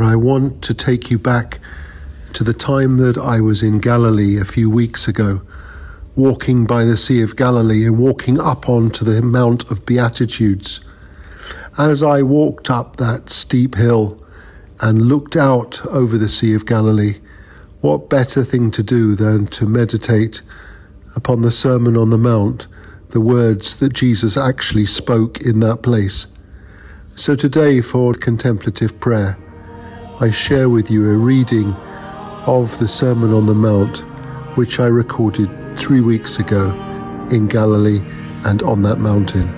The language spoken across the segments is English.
I want to take you back to the time that I was in Galilee a few weeks ago, walking by the Sea of Galilee and walking up onto the Mount of Beatitudes. As I walked up that steep hill and looked out over the Sea of Galilee, what better thing to do than to meditate upon the Sermon on the Mount, the words that Jesus actually spoke in that place? So today, for contemplative prayer, I share with you a reading of the Sermon on the Mount, which I recorded three weeks ago in Galilee and on that mountain.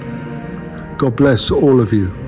God bless all of you.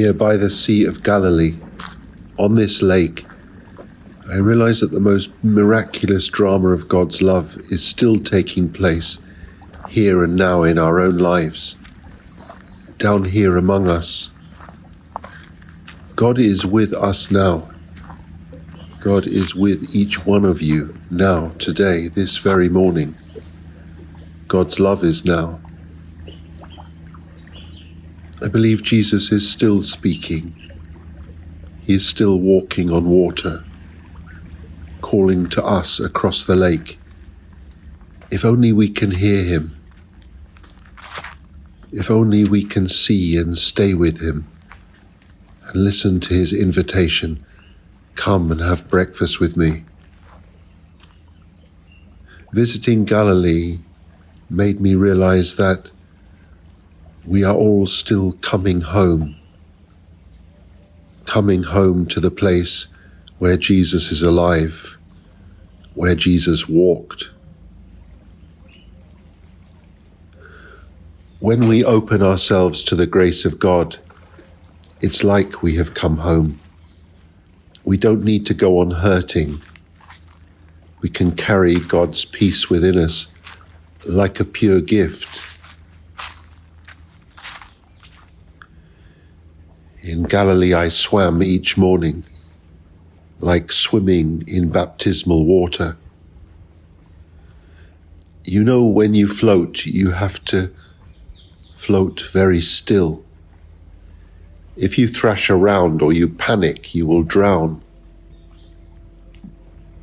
Here by the Sea of Galilee, on this lake, I realize that the most miraculous drama of God's love is still taking place here and now in our own lives, down here among us. God is with us now. God is with each one of you now, today, this very morning. God's love is now. I believe Jesus is still speaking. He is still walking on water, calling to us across the lake. If only we can hear him. If only we can see and stay with him and listen to his invitation come and have breakfast with me. Visiting Galilee made me realize that we are all still coming home. Coming home to the place where Jesus is alive, where Jesus walked. When we open ourselves to the grace of God, it's like we have come home. We don't need to go on hurting. We can carry God's peace within us like a pure gift In Galilee, I swam each morning, like swimming in baptismal water. You know, when you float, you have to float very still. If you thrash around or you panic, you will drown.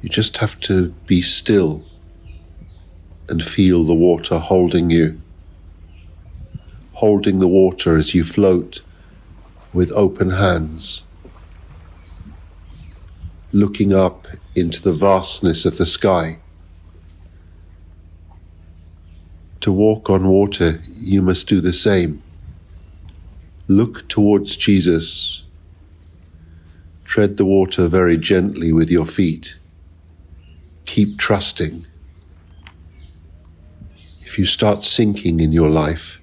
You just have to be still and feel the water holding you, holding the water as you float with open hands, looking up into the vastness of the sky. To walk on water, you must do the same. Look towards Jesus. Tread the water very gently with your feet. Keep trusting. If you start sinking in your life,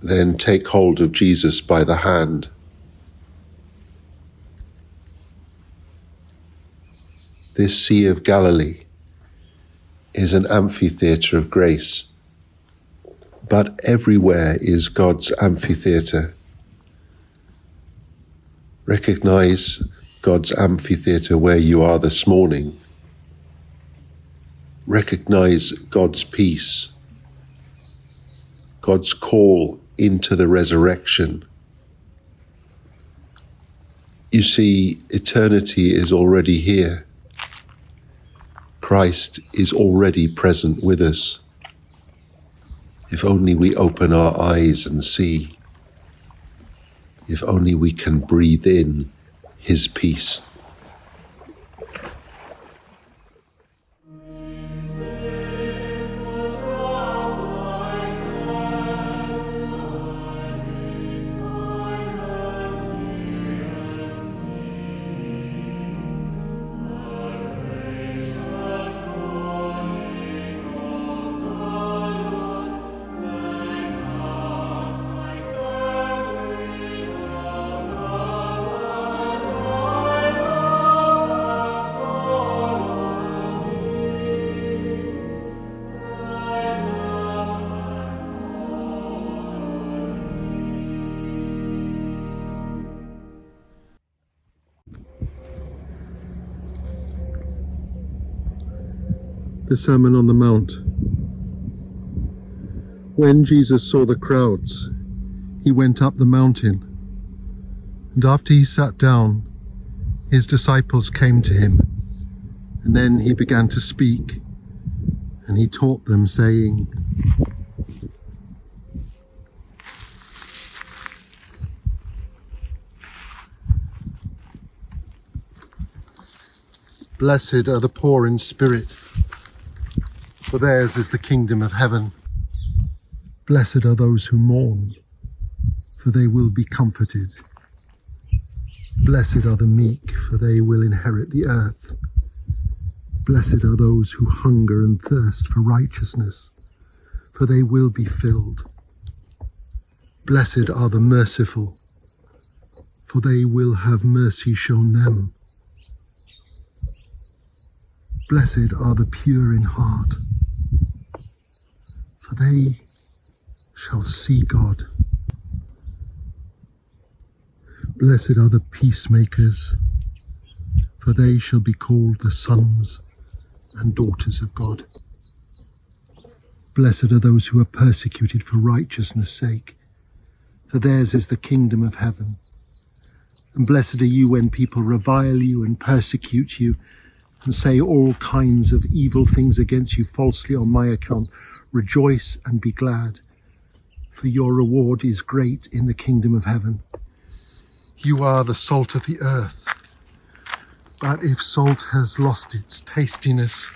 then take hold of Jesus by the hand. This Sea of Galilee is an amphitheatre of grace, but everywhere is God's amphitheatre. Recognize God's amphitheatre where you are this morning. Recognize God's peace, God's call into the resurrection. You see, eternity is already here. Christ is already present with us. If only we open our eyes and see. If only we can breathe in His peace. The Sermon on the Mount. When Jesus saw the crowds, he went up the mountain, and after he sat down, his disciples came to him, and then he began to speak, and he taught them, saying, Blessed are the poor in spirit for theirs is the kingdom of heaven. Blessed are those who mourn, for they will be comforted. Blessed are the meek, for they will inherit the earth. Blessed are those who hunger and thirst for righteousness, for they will be filled. Blessed are the merciful, for they will have mercy shown them. Blessed are the pure in heart for they shall see God. Blessed are the peacemakers, for they shall be called the sons and daughters of God. Blessed are those who are persecuted for righteousness' sake, for theirs is the kingdom of heaven. And blessed are you when people revile you and persecute you and say all kinds of evil things against you falsely on my account. Rejoice and be glad, for your reward is great in the kingdom of heaven. You are the salt of the earth. But if salt has lost its tastiness,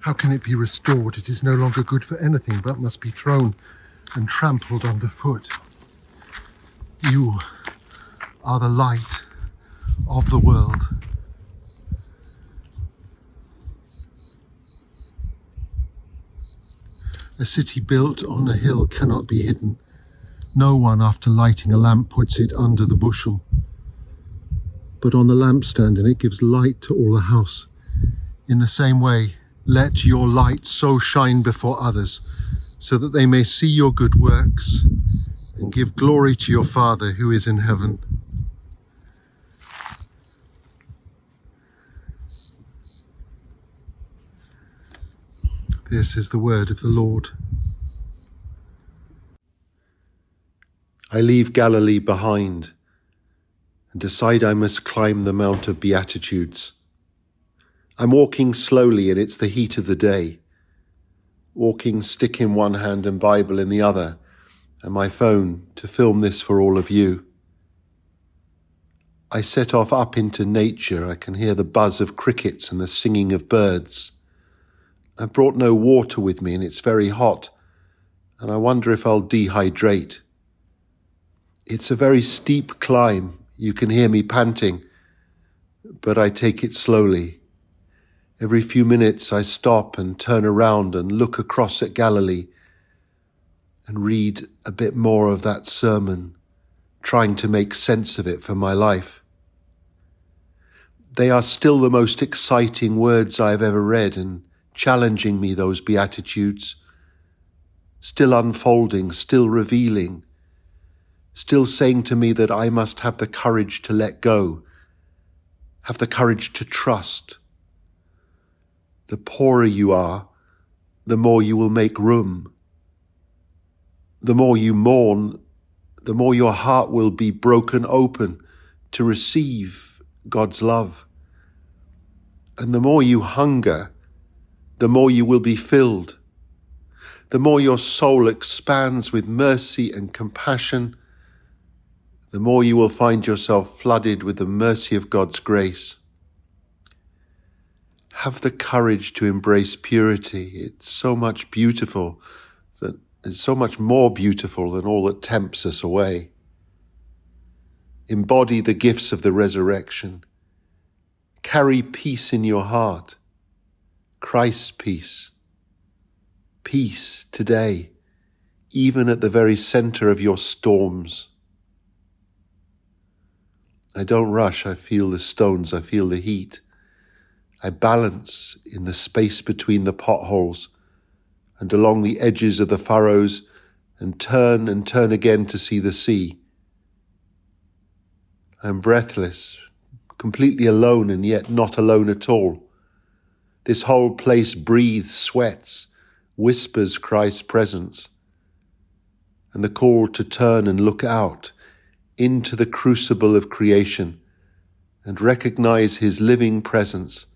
how can it be restored? It is no longer good for anything, but must be thrown and trampled underfoot. You are the light of the world. A city built on a hill cannot be hidden. No one, after lighting a lamp, puts it under the bushel, but on the lampstand, and it gives light to all the house. In the same way, let your light so shine before others, so that they may see your good works and give glory to your Father who is in heaven. This is the word of the Lord. I leave Galilee behind and decide I must climb the Mount of Beatitudes. I'm walking slowly and it's the heat of the day. Walking stick in one hand and Bible in the other, and my phone to film this for all of you. I set off up into nature. I can hear the buzz of crickets and the singing of birds. I've brought no water with me and it's very hot, and I wonder if I'll dehydrate. It's a very steep climb. You can hear me panting, but I take it slowly. Every few minutes I stop and turn around and look across at Galilee and read a bit more of that sermon, trying to make sense of it for my life. They are still the most exciting words I have ever read and challenging me, those Beatitudes, still unfolding, still revealing, still saying to me that I must have the courage to let go, have the courage to trust. The poorer you are, the more you will make room. The more you mourn, the more your heart will be broken open to receive God's love. And the more you hunger, the more you will be filled. The more your soul expands with mercy and compassion, the more you will find yourself flooded with the mercy of God's grace. Have the courage to embrace purity. It's so much beautiful that it's so much more beautiful than all that tempts us away. Embody the gifts of the resurrection. Carry peace in your heart. Christ's peace. Peace today, even at the very center of your storms. I don't rush. I feel the stones. I feel the heat. I balance in the space between the potholes and along the edges of the furrows and turn and turn again to see the sea. I am breathless, completely alone and yet not alone at all. This whole place breathes, sweats, whispers Christ's presence. And the call to turn and look out into the crucible of creation and recognize his living presence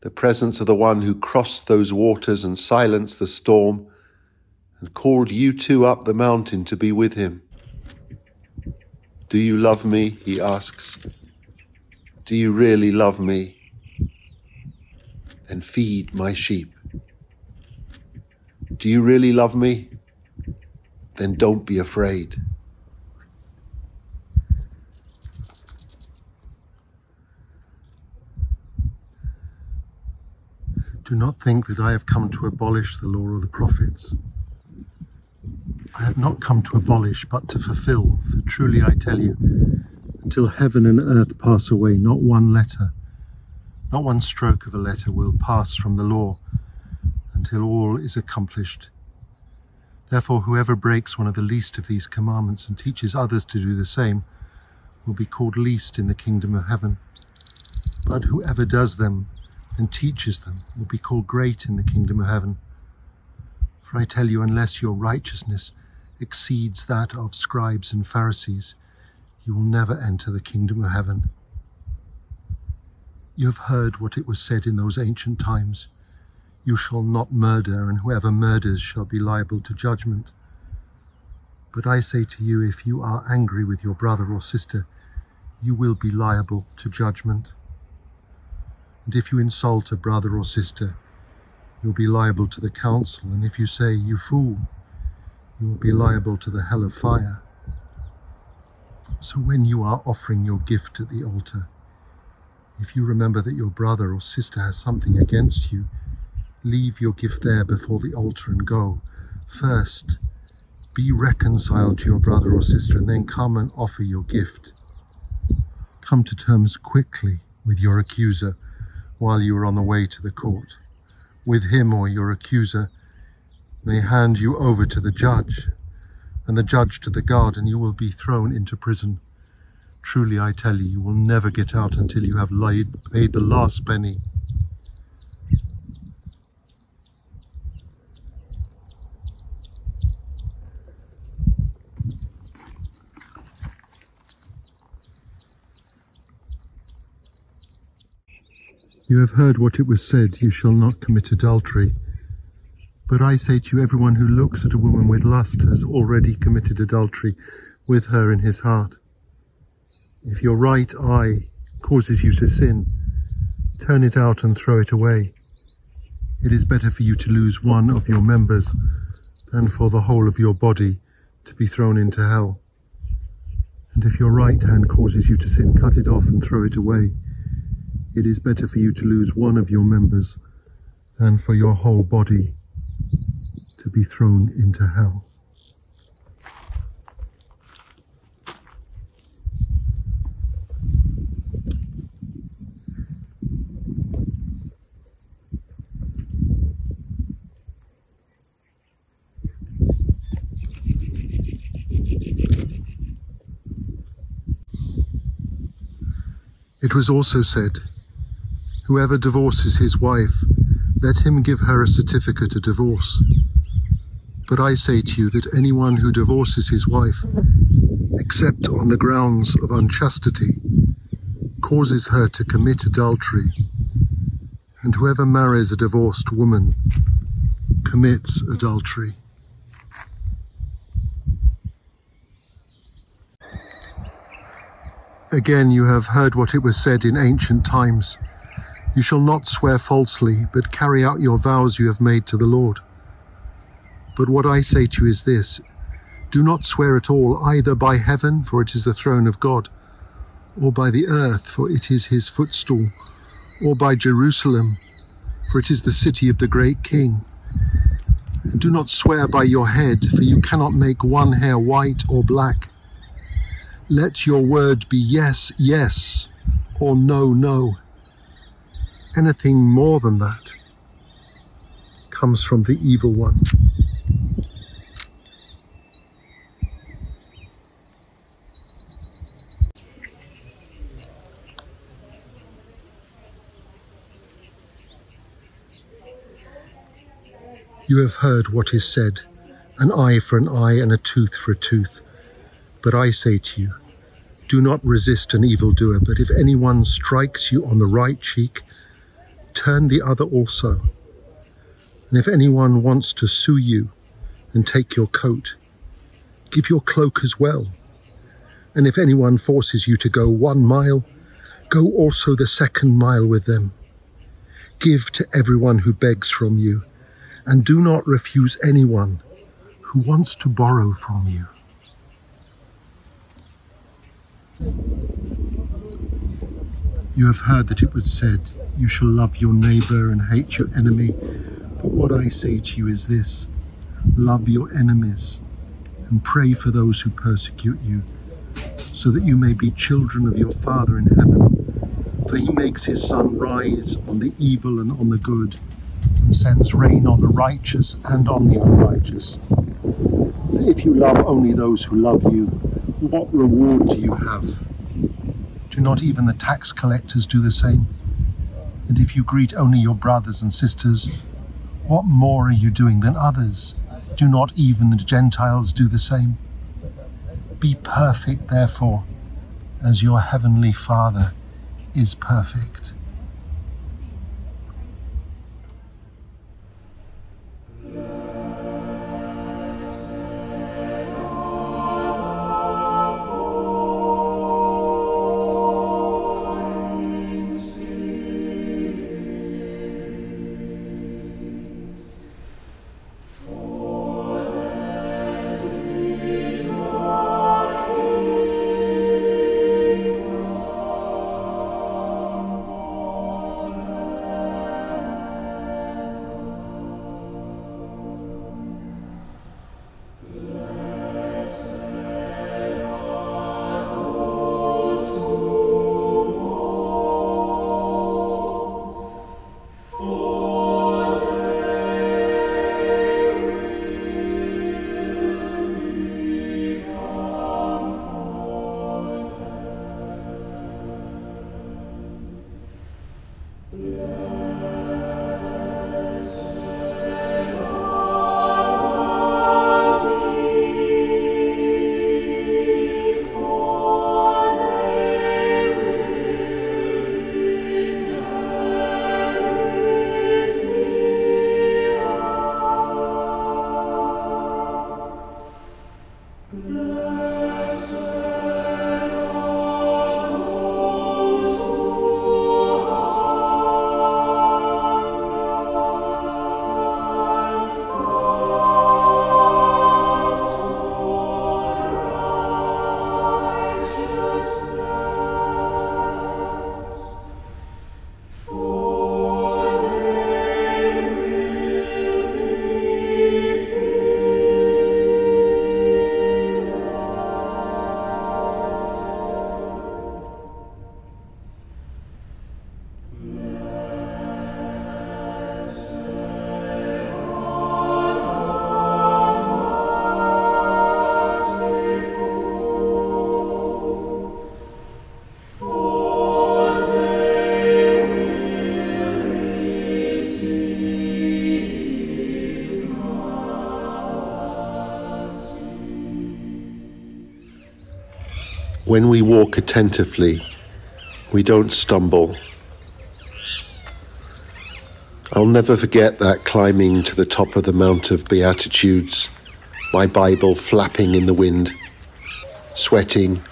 the presence of the one who crossed those waters and silenced the storm and called you two up the mountain to be with him. Do you love me? He asks. Do you really love me? Then feed my sheep. Do you really love me? Then don't be afraid. Do not think that I have come to abolish the law of the prophets. I have not come to abolish, but to fulfill. For truly I tell you, until heaven and earth pass away, not one letter, not one stroke of a letter will pass from the law until all is accomplished. Therefore, whoever breaks one of the least of these commandments and teaches others to do the same will be called least in the kingdom of heaven. But whoever does them and teaches them will be called great in the kingdom of heaven. For I tell you, unless your righteousness exceeds that of scribes and Pharisees, you will never enter the kingdom of heaven. You have heard what it was said in those ancient times You shall not murder, and whoever murders shall be liable to judgment. But I say to you, if you are angry with your brother or sister, you will be liable to judgment. And if you insult a brother or sister, you'll be liable to the council. And if you say, you fool, you will be liable to the hell of fire. So when you are offering your gift at the altar, if you remember that your brother or sister has something against you, leave your gift there before the altar and go. First, be reconciled to your brother or sister and then come and offer your gift. Come to terms quickly with your accuser while you are on the way to the court. With him or your accuser may hand you over to the judge, and the judge to the guard, and you will be thrown into prison. Truly, I tell you, you will never get out until you have laid, paid the last penny. You have heard what it was said, You shall not commit adultery. But I say to you, everyone who looks at a woman with lust has already committed adultery with her in his heart. If your right eye causes you to sin, turn it out and throw it away. It is better for you to lose one of your members than for the whole of your body to be thrown into hell. And if your right hand causes you to sin, cut it off and throw it away. It is better for you to lose one of your members than for your whole body to be thrown into hell. It was also said, Whoever divorces his wife, let him give her a certificate of divorce. But I say to you that anyone who divorces his wife, except on the grounds of unchastity, causes her to commit adultery And whoever marries a divorced woman commits adultery. Again, you have heard what it was said in ancient times You shall not swear falsely, but carry out your vows you have made to the Lord. But what I say to you is this do not swear at all, either by heaven, for it is the throne of God, or by the earth, for it is his footstool, or by Jerusalem, for it is the city of the great king. Do not swear by your head, for you cannot make one hair white or black. Let your word be yes, yes, or no, no. Anything more than that comes from the evil one. You have heard what is said an eye for an eye and a tooth for a tooth. But I say to you, do not resist an evildoer, but if anyone strikes you on the right cheek, turn the other also. And if anyone wants to sue you and take your coat, give your cloak as well. And if anyone forces you to go one mile, go also the second mile with them. Give to everyone who begs from you, and do not refuse anyone who wants to borrow from you. You have heard that it was said, You shall love your neighbour and hate your enemy. But what I say to you is this love your enemies and pray for those who persecute you, so that you may be children of your Father in heaven. For he makes his sun rise on the evil and on the good, and sends rain on the righteous and on the unrighteous. If you love only those who love you, what reward do you have? Do not even the tax collectors do the same? And if you greet only your brothers and sisters, what more are you doing than others? Do not even the Gentiles do the same? Be perfect, therefore, as your heavenly Father is perfect. When we walk attentively, we don't stumble. I'll never forget that climbing to the top of the Mount of Beatitudes, my Bible flapping in the wind, sweating,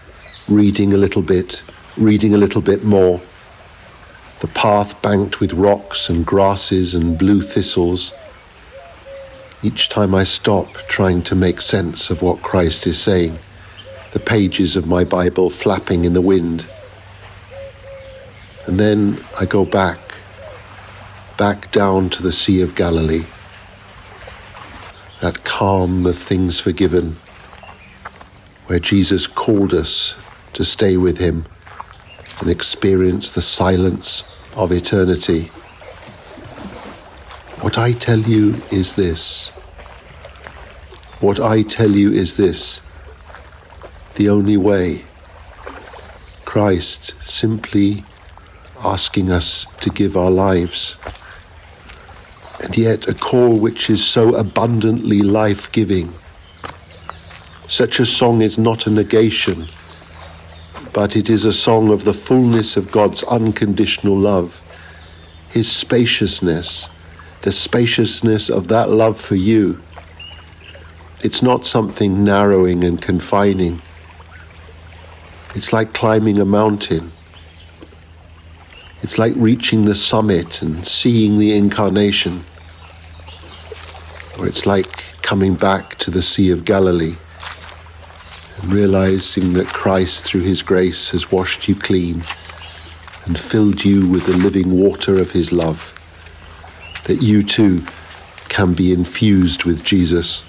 reading a little bit, reading a little bit more, the path banked with rocks and grasses and blue thistles. Each time I stop trying to make sense of what Christ is saying, the pages of my Bible flapping in the wind. And then I go back back down to the Sea of Galilee. That calm of things forgiven, where Jesus called us to stay with him and experience the silence of eternity. What I tell you is this. What I tell you is this. The only way. Christ simply asking us to give our lives and yet a call which is so abundantly life giving. Such a song is not a negation, but it is a song of the fullness of God's unconditional love, His spaciousness, the spaciousness of that love for you. It's not something narrowing and confining. It's like climbing a mountain. It's like reaching the summit and seeing the incarnation. Or it's like coming back to the Sea of Galilee and realizing that Christ, through his grace, has washed you clean and filled you with the living water of his love. That you too can be infused with Jesus.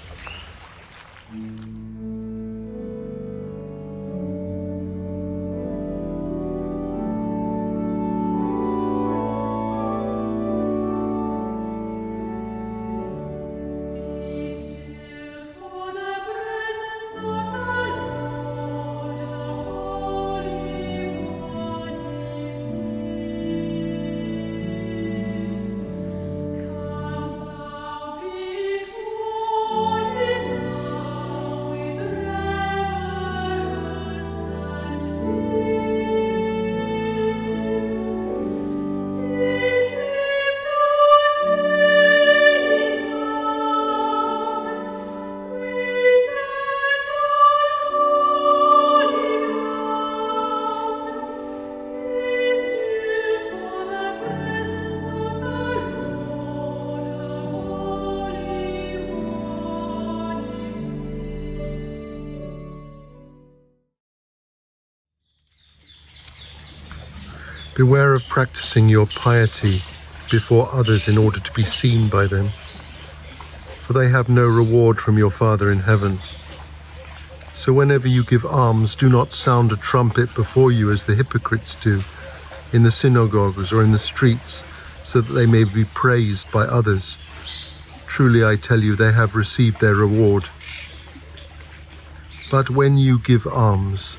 Beware of practicing your piety before others in order to be seen by them, for they have no reward from your Father in heaven. So whenever you give alms, do not sound a trumpet before you as the hypocrites do in the synagogues or in the streets, so that they may be praised by others. Truly I tell you, they have received their reward. But when you give alms,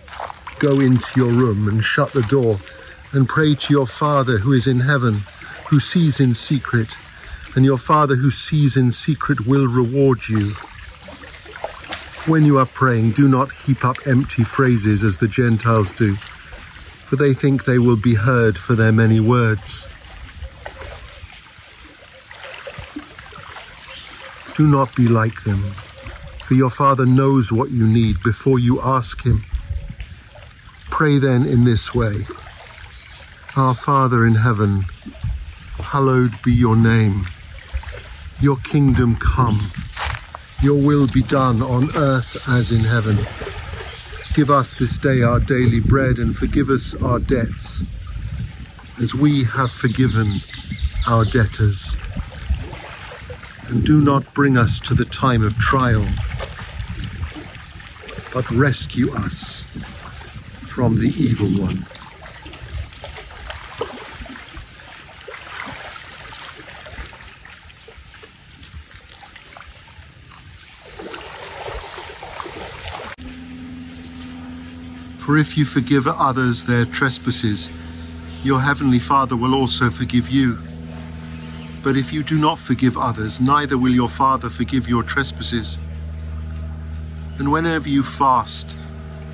go into your room and shut the door and pray to your Father who is in heaven, who sees in secret, and your Father who sees in secret will reward you. When you are praying, do not heap up empty phrases as the Gentiles do, for they think they will be heard for their many words. Do not be like them, for your Father knows what you need before you ask Him. Pray then in this way Our Father in heaven, hallowed be your name. Your kingdom come. Your will be done on earth as in heaven. Give us this day our daily bread and forgive us our debts, as we have forgiven our debtors. And do not bring us to the time of trial, but rescue us from the evil one. For if you forgive others their trespasses, your heavenly Father will also forgive you. But if you do not forgive others, neither will your Father forgive your trespasses. And whenever you fast,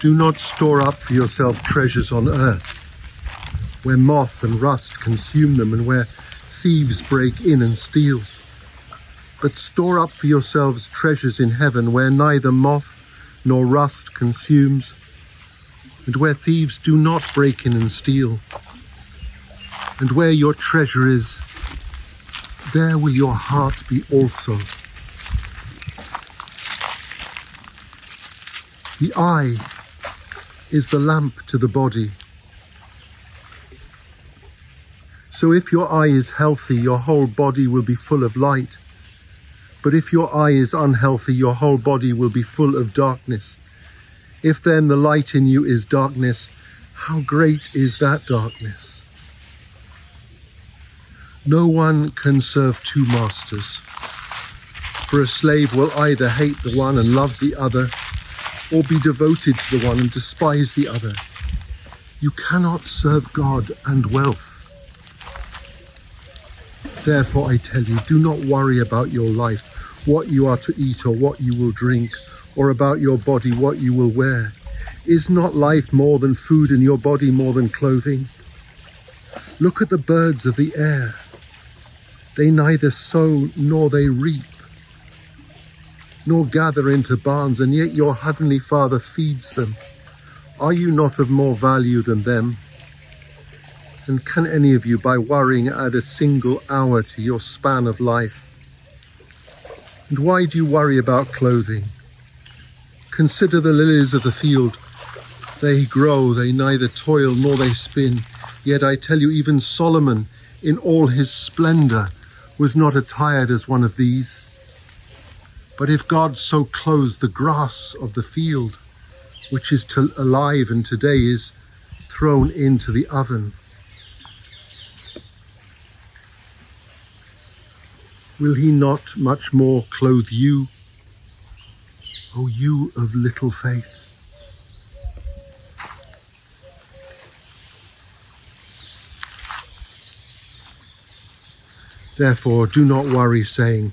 Do not store up for yourself treasures on earth, where moth and rust consume them and where thieves break in and steal. But store up for yourselves treasures in heaven, where neither moth nor rust consumes, and where thieves do not break in and steal. And where your treasure is, there will your heart be also. The eye is the lamp to the body. So if your eye is healthy, your whole body will be full of light. But if your eye is unhealthy, your whole body will be full of darkness. If then the light in you is darkness, how great is that darkness? No one can serve two masters. For a slave will either hate the one and love the other, or be devoted to the one and despise the other. You cannot serve God and wealth. Therefore, I tell you, do not worry about your life, what you are to eat or what you will drink, or about your body, what you will wear. Is not life more than food and your body more than clothing? Look at the birds of the air. They neither sow nor they reap nor gather into barns, and yet your heavenly Father feeds them. Are you not of more value than them? And can any of you, by worrying, add a single hour to your span of life? And why do you worry about clothing? Consider the lilies of the field. They grow, they neither toil nor they spin. Yet I tell you, even Solomon, in all his splendor, was not attired as one of these. But if God so clothes the grass of the field, which is to alive and today is thrown into the oven, will he not much more clothe you, O you of little faith? Therefore, do not worry, saying,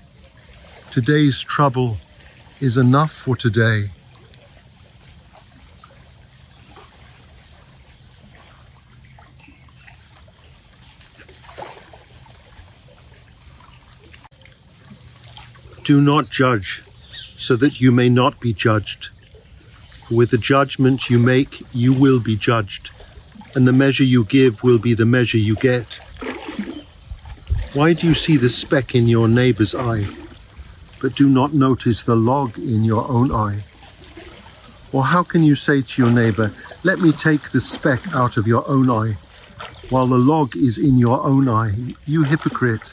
Today's trouble is enough for today. Do not judge, so that you may not be judged. For with the judgment you make, you will be judged, and the measure you give will be the measure you get. Why do you see the speck in your neighbor's eye? But do not notice the log in your own eye? Or how can you say to your neighbor, Let me take the speck out of your own eye, while the log is in your own eye? You hypocrite!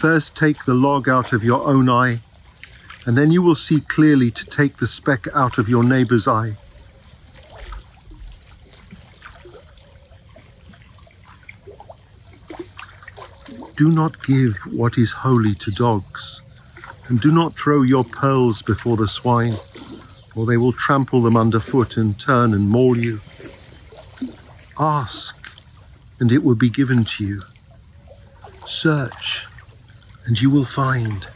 First take the log out of your own eye, and then you will see clearly to take the speck out of your neighbor's eye. Do not give what is holy to dogs and do not throw your pearls before the swine, or they will trample them underfoot and turn and maul you. Ask, and it will be given to you. Search, and you will find.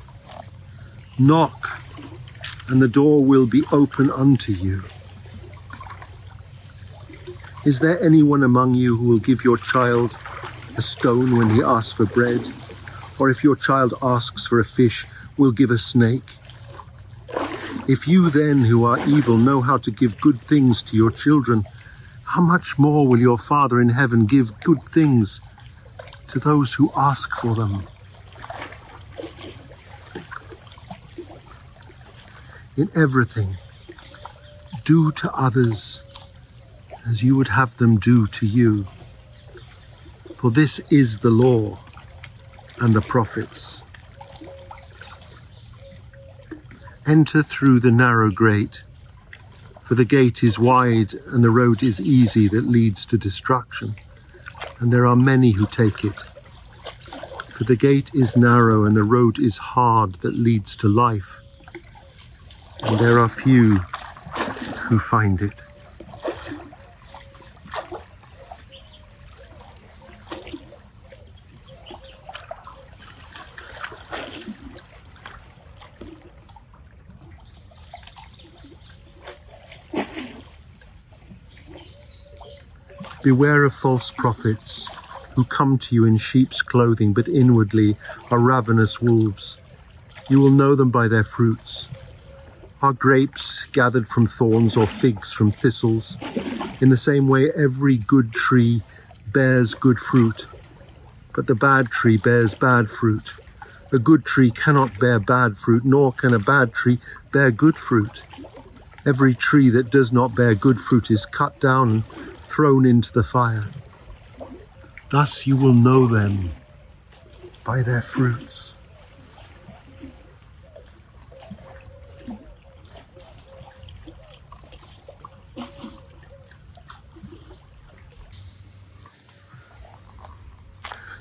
Knock, and the door will be open unto you. Is there anyone among you who will give your child a stone when he asks for bread? Or if your child asks for a fish, will give a snake? If you then, who are evil, know how to give good things to your children, how much more will your Father in heaven give good things to those who ask for them? In everything, do to others as you would have them do to you. For this is the law and the prophets. Enter through the narrow gate, for the gate is wide and the road is easy that leads to destruction, and there are many who take it. For the gate is narrow and the road is hard that leads to life, and there are few who find it. Beware of false prophets who come to you in sheep's clothing, but inwardly are ravenous wolves. You will know them by their fruits. Are grapes gathered from thorns or figs from thistles? In the same way, every good tree bears good fruit, but the bad tree bears bad fruit. A good tree cannot bear bad fruit, nor can a bad tree bear good fruit. Every tree that does not bear good fruit is cut down thrown into the fire. Thus you will know them by their fruits.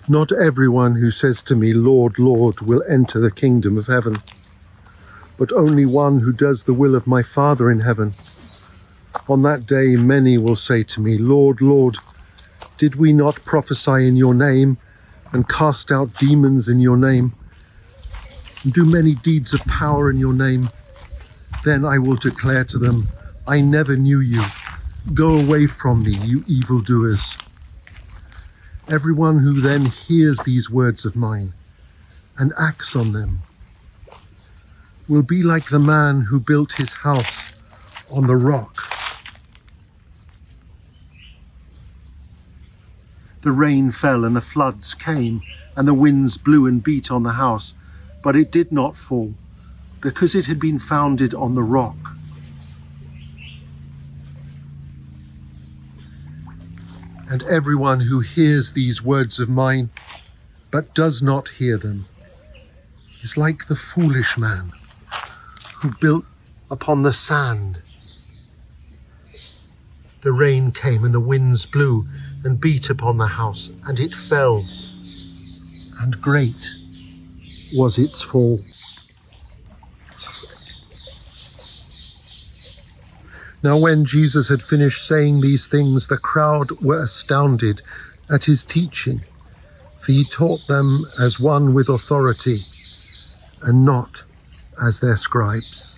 Not everyone who says to me, Lord, Lord, will enter the kingdom of heaven, but only one who does the will of my Father in heaven. On that day, many will say to me, Lord, Lord, did we not prophesy in your name and cast out demons in your name and do many deeds of power in your name? Then I will declare to them, I never knew you. Go away from me, you evildoers. Everyone who then hears these words of mine and acts on them will be like the man who built his house on the rock. The rain fell and the floods came, and the winds blew and beat on the house, but it did not fall, because it had been founded on the rock. And everyone who hears these words of mine, but does not hear them, is like the foolish man who built upon the sand. The rain came and the winds blew and beat upon the house, and it fell, and great was its fall. Now, when Jesus had finished saying these things, the crowd were astounded at his teaching, for he taught them as one with authority, and not as their scribes.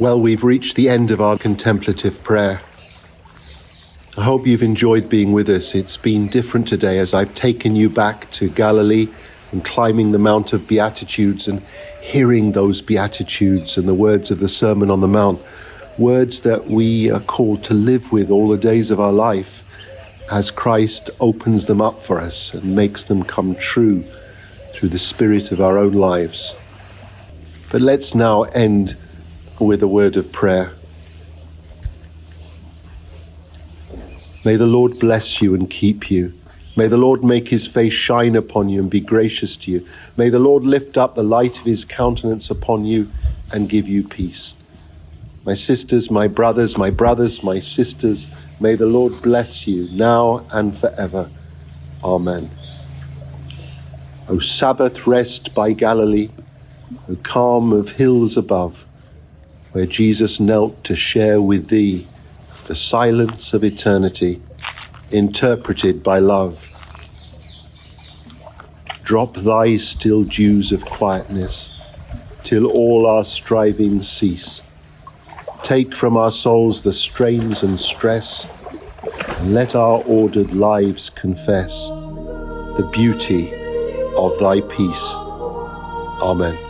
Well, we've reached the end of our contemplative prayer. I hope you've enjoyed being with us. It's been different today as I've taken you back to Galilee and climbing the Mount of Beatitudes and hearing those Beatitudes and the words of the Sermon on the Mount, words that we are called to live with all the days of our life as Christ opens them up for us and makes them come true through the spirit of our own lives. But let's now end with a word of prayer. May the Lord bless you and keep you. May the Lord make his face shine upon you and be gracious to you. May the Lord lift up the light of his countenance upon you and give you peace. My sisters, my brothers, my brothers, my sisters, may the Lord bless you now and forever. Amen. O Sabbath rest by Galilee, O calm of hills above, where Jesus knelt to share with thee the silence of eternity, interpreted by love. Drop thy still dews of quietness, till all our striving cease. Take from our souls the strains and stress, and let our ordered lives confess the beauty of thy peace. Amen.